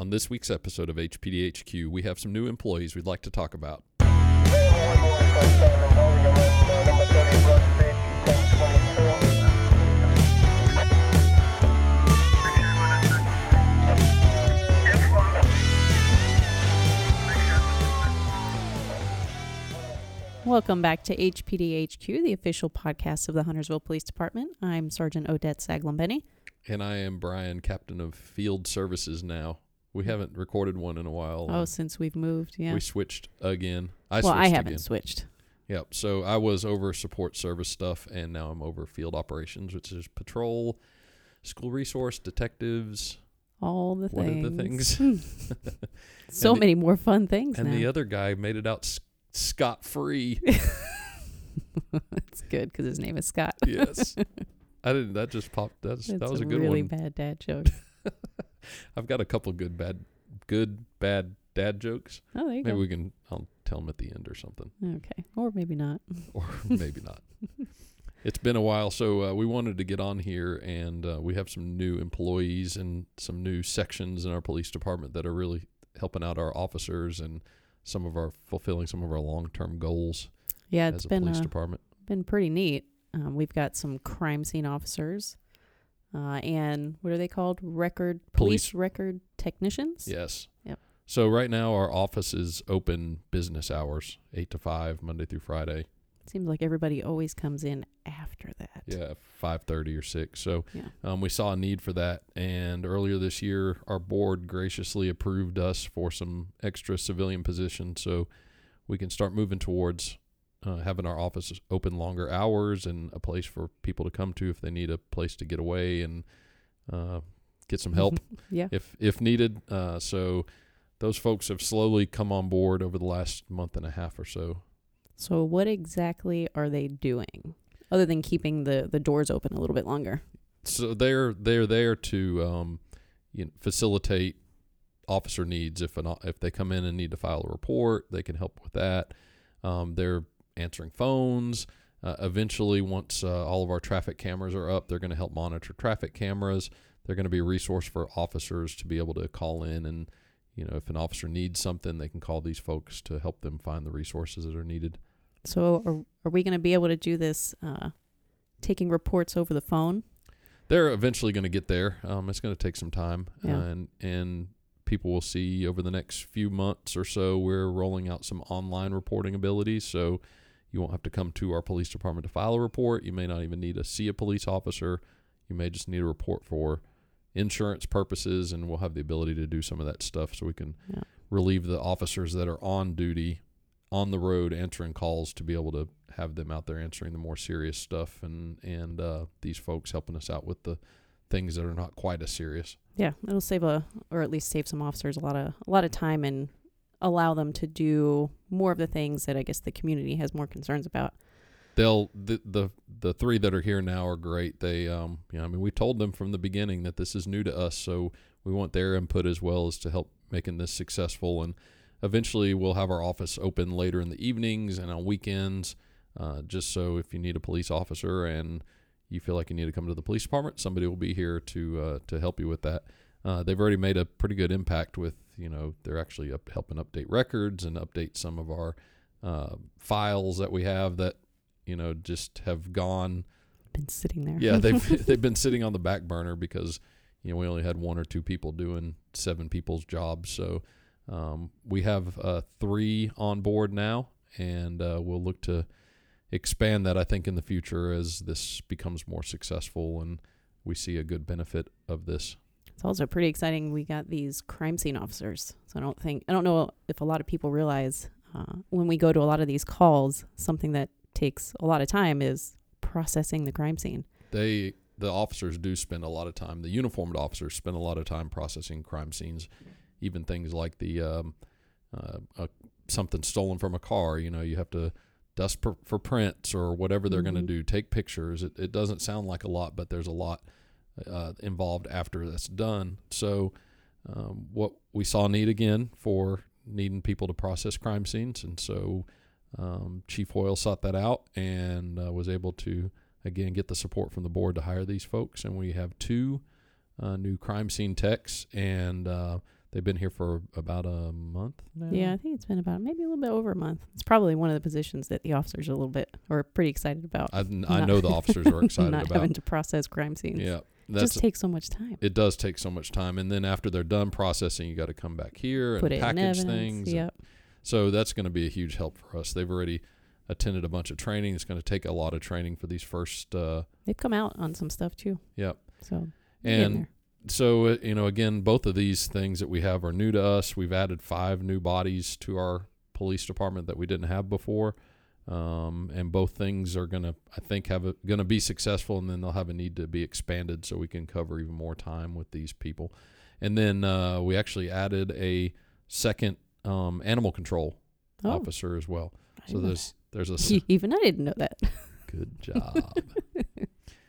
On this week's episode of HPDHQ, we have some new employees we'd like to talk about. Welcome back to HPDHQ, the official podcast of the Huntersville Police Department. I'm Sergeant Odette Saglum And I am Brian, Captain of Field Services now. We mm. haven't recorded one in a while. Oh, since we've moved, yeah. We switched again. I well, switched I haven't again. switched. Yep. So I was over support service stuff, and now I'm over field operations, which is patrol, school resource, detectives, All the what things. are the things? Hmm. so And the- many more fun things and now. the other guy made it out scot free. That's good because his name is Scott. yes. I didn't. That just popped. That's, It's that was a, a good really one. bad dad joke. I've got a couple good bad, good bad dad jokes. Oh, there you Maybe go. we can. I'll tell them at the end or something, Okay, or maybe not. or maybe not. It's been a while, so uh, we wanted to get on here, and uh, we have some new employees and some new sections in our police department that are really helping out our officers and some of our fulfilling some of our long-term goals Yeah, as it's a been police uh, department. been pretty neat. Um, we've got some crime scene officers, uh, and what are they called? Record Police- police record technicians. Yes. Yep. So right now our office is open business hours, eight to five, Monday through Friday. Seems like everybody always comes in after that. Yeah, five thirty or six. So Yeah. um, we saw a need for that, and earlier this year, our board graciously approved us for some extra civilian positions, so we can start moving towards uh, having our offices open longer hours and a place for people to come to if they need a place to get away and uh, get some help yeah. if if needed. Uh, so those folks have slowly come on board over the last month and a half or so. So what exactly are they doing other than keeping the the doors open a little bit longer? so they're they're there to um, you know, facilitate officer needs. If an if they come in and need to file a report, they can help with that. Um, they're answering phones. Uh, eventually, once uh, all of our traffic cameras are up, they're going to help monitor traffic cameras. They're going to be a resource for officers to be able to call in and you know if an officer needs something, they can call these folks to help them find the resources that are needed. So are are we going to be able to do this uh, taking reports over the phone? they're eventually going to get there. Um, it's going to take some time, Yeah. and and people will see over the next few months or so. We're rolling out some online reporting abilities, so you won't have to come to our police department to file a report. You may not even need to see a police officer. You may just need a report for insurance purposes, and we'll have the ability to do some of that stuff, so we can Yeah. relieve the officers that are on duty on the road answering calls to be able to have them out there answering the more serious stuff and and uh, these folks helping us out with the things that are not quite as serious. Yeah, it'll save a or at least save some officers a lot of a lot of time and allow them to do more of the things that I guess the community has more concerns about. They'll the the the three that are here now are great. They um you know I mean we told them from the beginning that this is new to us, so we want their input as well as to help making this successful and eventually we'll have our office open later in the evenings and on weekends uh, just so if you need a police officer and you feel like you need to come to the police department somebody will be here to uh, to help you with that uh, they've already made a pretty good impact with you know they're actually up, helping update records and update some of our uh, files that we have that you know just have gone Been sitting there. yeah they've they've been sitting on the back burner because you know we only had one or two people doing seven people's jobs so um, we have uh, three on board now and uh, we'll look to expand that i think in the future as this becomes more successful and we see a good benefit of this It's also pretty exciting. We got these crime scene officers. So I don't think I don't know if a lot of people realize uh, when we go to a lot of these calls, something that takes a lot of time is processing the crime scene. they the officers do spend a lot of time the uniformed officers spend a lot of time processing crime scenes even things like the um, uh, uh, something stolen from a car you know you have to dust per, for prints or whatever they're going Mhm. to do take pictures it, it doesn't sound like a lot but there's a lot uh, involved after that's done so um, what we saw need again for needing people to process crime scenes and so um, chief hoyle sought that out and uh, was able to again get the support from the board to hire these folks and we have two uh, new crime scene techs and uh, they've been here for about a month now. Yeah, I think it's been about maybe a little bit over a month. It's probably one of the positions that the officers are a little bit or pretty excited about. I, I know the officers are excited not about. having to process crime scenes. Yeah, that's just takes so much time. it. Does take so much time, and then after they're done processing, you got to come back here and Put in package things. and- Yep. So that's going to be a huge help for us. They've already attended a bunch of training. It's going to take a lot of training for these first. Uh, They've come out on some stuff too. Yep. So and so uh, you know, again, both of these things that we have are new to us. We've added five new bodies to our police department that we didn't have before. Um, and both things are gonna, I think, have a, gonna be successful, and then they'll have a need to be expanded so we can cover even more time with these people. And then uh, we actually added a second um, animal control oh, officer as well. I So there's there's a even I didn't know that. good job.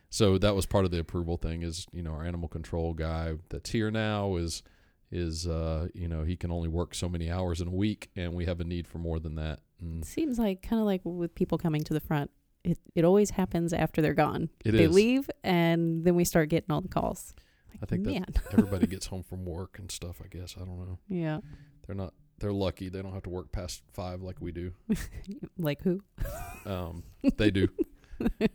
so that was part of the approval thing. Is you know our animal control guy that's here now is is uh you know he can only work so many hours in a week, and we have a need for more than that. And Seems like kind of like with people coming to the front. It it always happens after they're gone. it they is. leave and then we start getting all the calls. Like, I think that- Everybody gets home from work and stuff. I guess I don't know. yeah. They're not. They're lucky. They don't have to work past five like we do. Like who? Um, they do.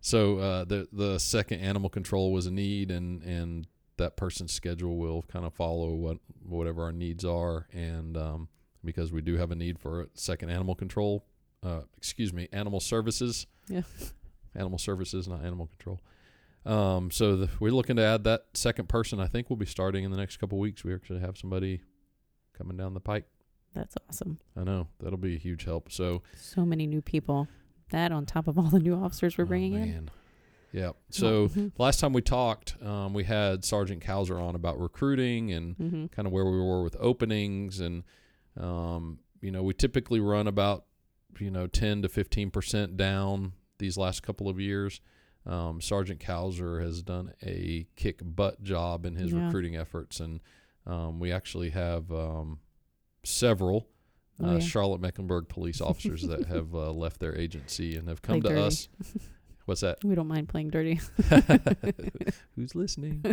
So uh, the the second animal control was a need, and and that person's schedule will kind of follow what whatever our needs are, and um, because we do have a need for a second animal control, uh, excuse me, animal services. Yeah. Animal services, not animal control. Um, so the, we're looking to add that second person. I think we'll be starting in the next couple weeks. We actually have somebody coming down the pike. That's awesome. I know that'll be a huge help. So So many new people. That on top of all the new officers we're oh, bringing in. man. Yeah. So Mhm. last time we talked, um, we had Sergeant Kauser on about recruiting and Mhm. kind of where we were with openings, and um, you know, we typically run about you know ten to fifteen percent down these last couple of years. Um, Sergeant Kauser has done a kick butt job in his Yeah. recruiting efforts, and um, we actually have um, several. Oh, Uh, yeah. Charlotte Mecklenburg police officers that have uh, left their agency and have come Play to dirty. us. What's that? We don't mind playing dirty. Who's listening?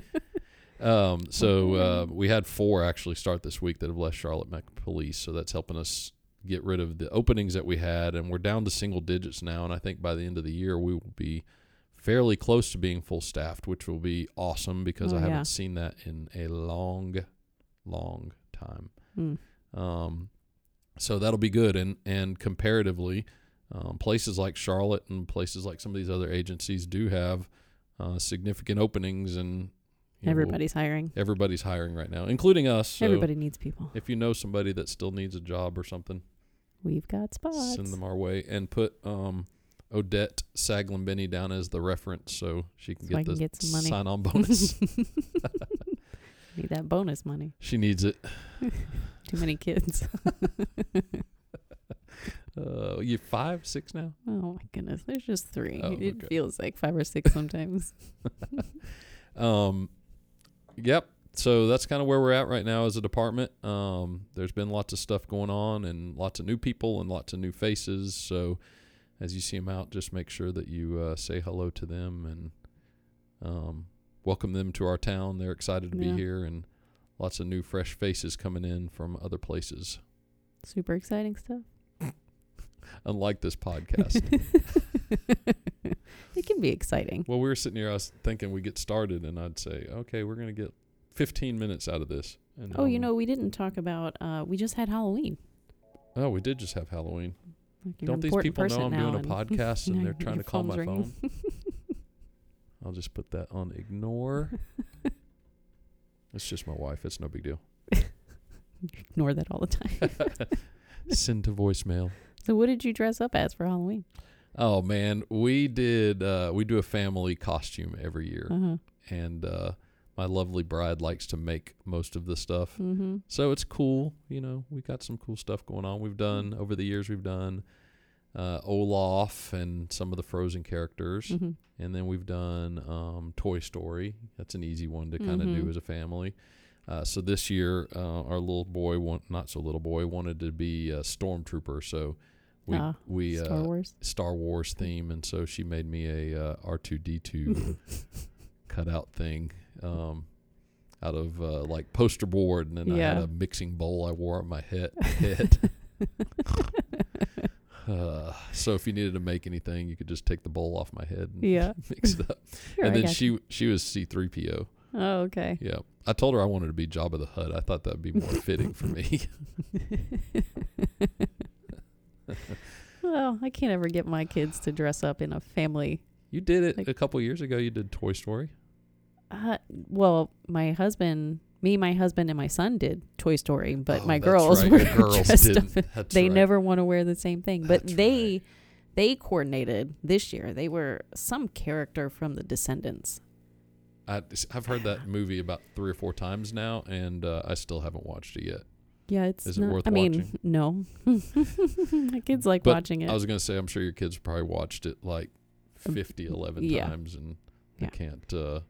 Um, so uh, we had four actually start this week that have left Charlotte Mech Police, so that's helping us get rid of the openings that we had, and we're down to single digits now. And I think by the end of the year we will be fairly close to being full staffed, which will be awesome because Oh, I haven't seen that in a long, long time. Mm. Um, so that'll be good. And and comparatively, um, places like Charlotte and places like some of these other agencies do have uh, significant openings, and Everybody's hiring. everybody's hiring right now, including us. So Everybody needs people. if you know somebody that still needs a job or something, We've got spots. send them our way and put um, Odette Saglin Benny down as the reference so she can So I get can the get some money. sign on bonus. Need that bonus money. she needs it. Too many kids. Uh, you five, six now? oh my goodness. There's just three. Oh, it feels like five or six sometimes. Um, yep. So that's kind of where we're at right now as a department. Um, there's been lots of stuff going on and lots of new people and lots of new faces. So as you see them out, just make sure that you uh, say hello to them and um, welcome them to our town. They're excited to Yeah. be here and lots of new, fresh faces coming in from other places. Super exciting stuff. Unlike this podcast. it can be exciting. well, we were sitting here, I was thinking we get started, and I'd say, okay, we're going to get 15 minutes out of this. And Oh, you um, know, we didn't talk about. Uh, we just had Halloween. Oh, we did just have Halloween. Like Don't these people know I'm doing a podcast and they're trying to call my ringing. phone? I'll just put that on ignore. it's just my wife. It's no big deal. Ignore that all the time. Send to voicemail. so, what did you dress up as for Halloween? Oh man, we did. Uh, we do a family costume every year, Uh-huh. and uh, my lovely bride likes to make most of the stuff. Mm-hmm. So it's cool. You know, we got some cool stuff going on. We've done over the years. We've done uh, Olaf and some of the Frozen characters. Mm-hmm. And then we've done um, Toy Story. That's an easy one to kind of do as a family. Uh, so this year, uh, our little boy, want, not so little boy, wanted to be a stormtrooper. So we Ah, we Star uh, Wars. Star Wars theme, and so she made me a uh, R two D two cutout thing. Um, out of uh, like poster board, and then I had a mixing bowl I wore on my head. head. uh, so if you needed to make anything, you could just take the bowl off my head and Yeah. mix it up. Here, and then she you. she was C three PO. Oh, okay. Yeah, I told her I wanted to be Jabba the Hutt. I thought that'd be more fitting for me. Well, I can't ever get my kids to dress up in a family. You did it Like- a couple years ago. You did Toy Story. Uh, well, my husband, me, my husband, and my son did Toy Story, but Oh, my girls right. were girls dressed didn't. up. They right. never want to wear the same thing, but That's they right. they coordinated this year. They were some character from the Descendants. I, I've heard that movie about three or four times now, and uh, I still haven't watched it yet. Yeah, it's Is it not, worth I mean, no. my kids like But watching it. I was gonna say, I'm sure your kids probably watched it like Um, 50, 11 yeah. times, and they Yeah. can't. Uh,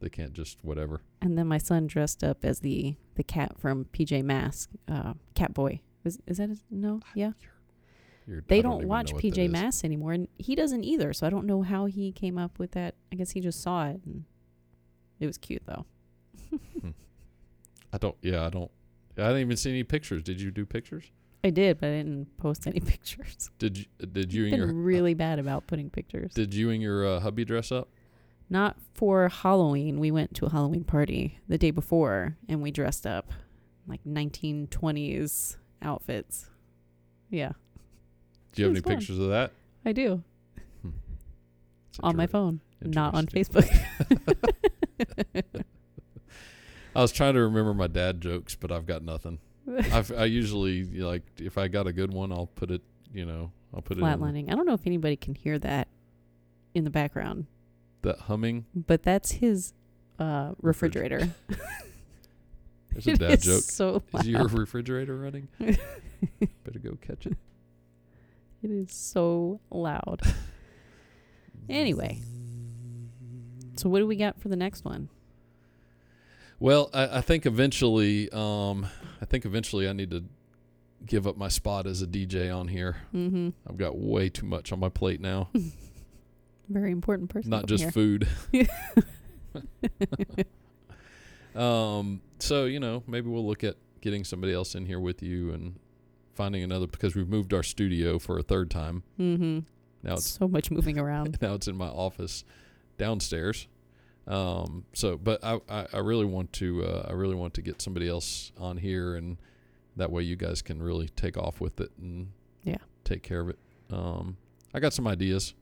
they can't just whatever. and then my son dressed up as the the cat from PJ Masks, uh, Cat Boy. Is is that his? No, yeah. You're, I They don't don't, watch know what that PJ. Masks anymore, and he doesn't either. So I don't know how he came up with that. I guess he just saw it, and it was cute though. I don't. Yeah, I don't. I didn't even see any pictures. Did you do pictures? I did, but I didn't post any pictures. Did you? Uh, did you I've and been your uh, really bad about putting pictures. Did you and your uh, hubby dress up? Not for Halloween. We went to a Halloween party the day before, and we dressed up like 1920s outfits. Yeah, Do you have any fun. pictures of that? I do hmm. It's on my phone, not on. Facebook. I was trying to remember my dad jokes, but I've got nothing. I've, I usually like if I got a good one, I'll put it. You know, I'll put it in Flatlining. I don't know if anybody can hear that in the background, that humming. but that's his uh, refrigerator. There's a It dad is joke. So Is your refrigerator running? Better go catch it. It is so loud. Anyway, so what do we got for the next one? Well, I, I think eventually, um, I think eventually I need to give up my spot as a DJ on here. Mm-hmm. I've got way too much on my plate now. Very important person. Not just here. food. um, so you know, maybe we'll look at getting somebody else in here with you and finding another because we've moved our studio for a third time. Mm-hmm. Now it's so much moving around. now it's in my office downstairs. Um, so, but I, I, I really want to, uh, I really want to get somebody else on here, and that way you guys can really take off with it and Yeah. take care of it. Um, I got some ideas.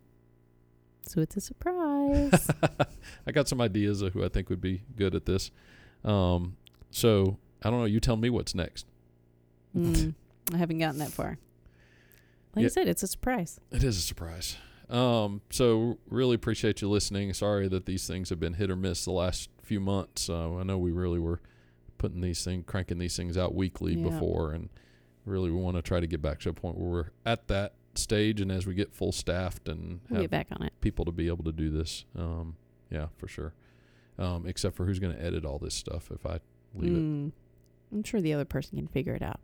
So it's a surprise. I got some ideas of who I think would be good at this. Um, so I don't know. You tell me what's next. mm, I haven't gotten that far. Like Yeah. I said, it's a surprise. It is a surprise. Um, so really appreciate you listening. Sorry that these things have been hit or miss the last few months. Uh, I know we really were putting these things, cranking these things out weekly Yeah. before, and really we want to try to get back to a point where we're at that stage, and as we get full staffed and We'll have get back on it. people to be able to do this, um, yeah, for sure. Um, except for who's going to edit all this stuff if I leave it, Mm, I'm sure the other person can figure it out.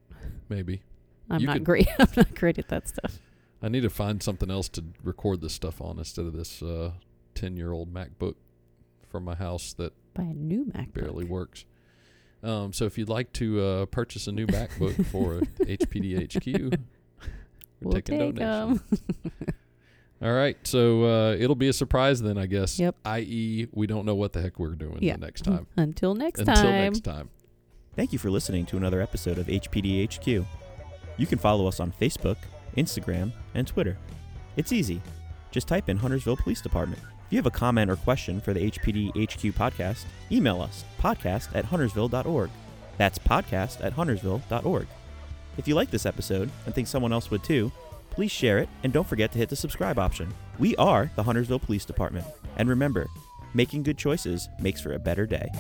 maybe. I'm You not could- great. I'm not great at that stuff. I need to find something else to record this stuff on instead of this uh, ten-year-old MacBook from my house that Buy a new MacBook. barely works. Um, so if you'd like to uh, purchase a new MacBook for HPDHQ, we're We'll taking take donations. 'em. All right, so uh, it'll be a surprise then, I guess. Yep. I.e., we don't know what the heck we're doing Yeah. the next time. Until next Until time. Until next time. Thank you for listening to another episode of HPDHQ. You can follow us on Facebook, Instagram, and Twitter. It's easy. Just type in Huntersville Police Department. If you have a comment or question for the HPDHQ podcast, email us podcast at huntersville.org. That's podcast at huntersville.org. If you like this episode and think someone else would too, please share it and don't forget to hit the subscribe option. We are the Huntersville Police Department. And remember, making good choices makes for a better day.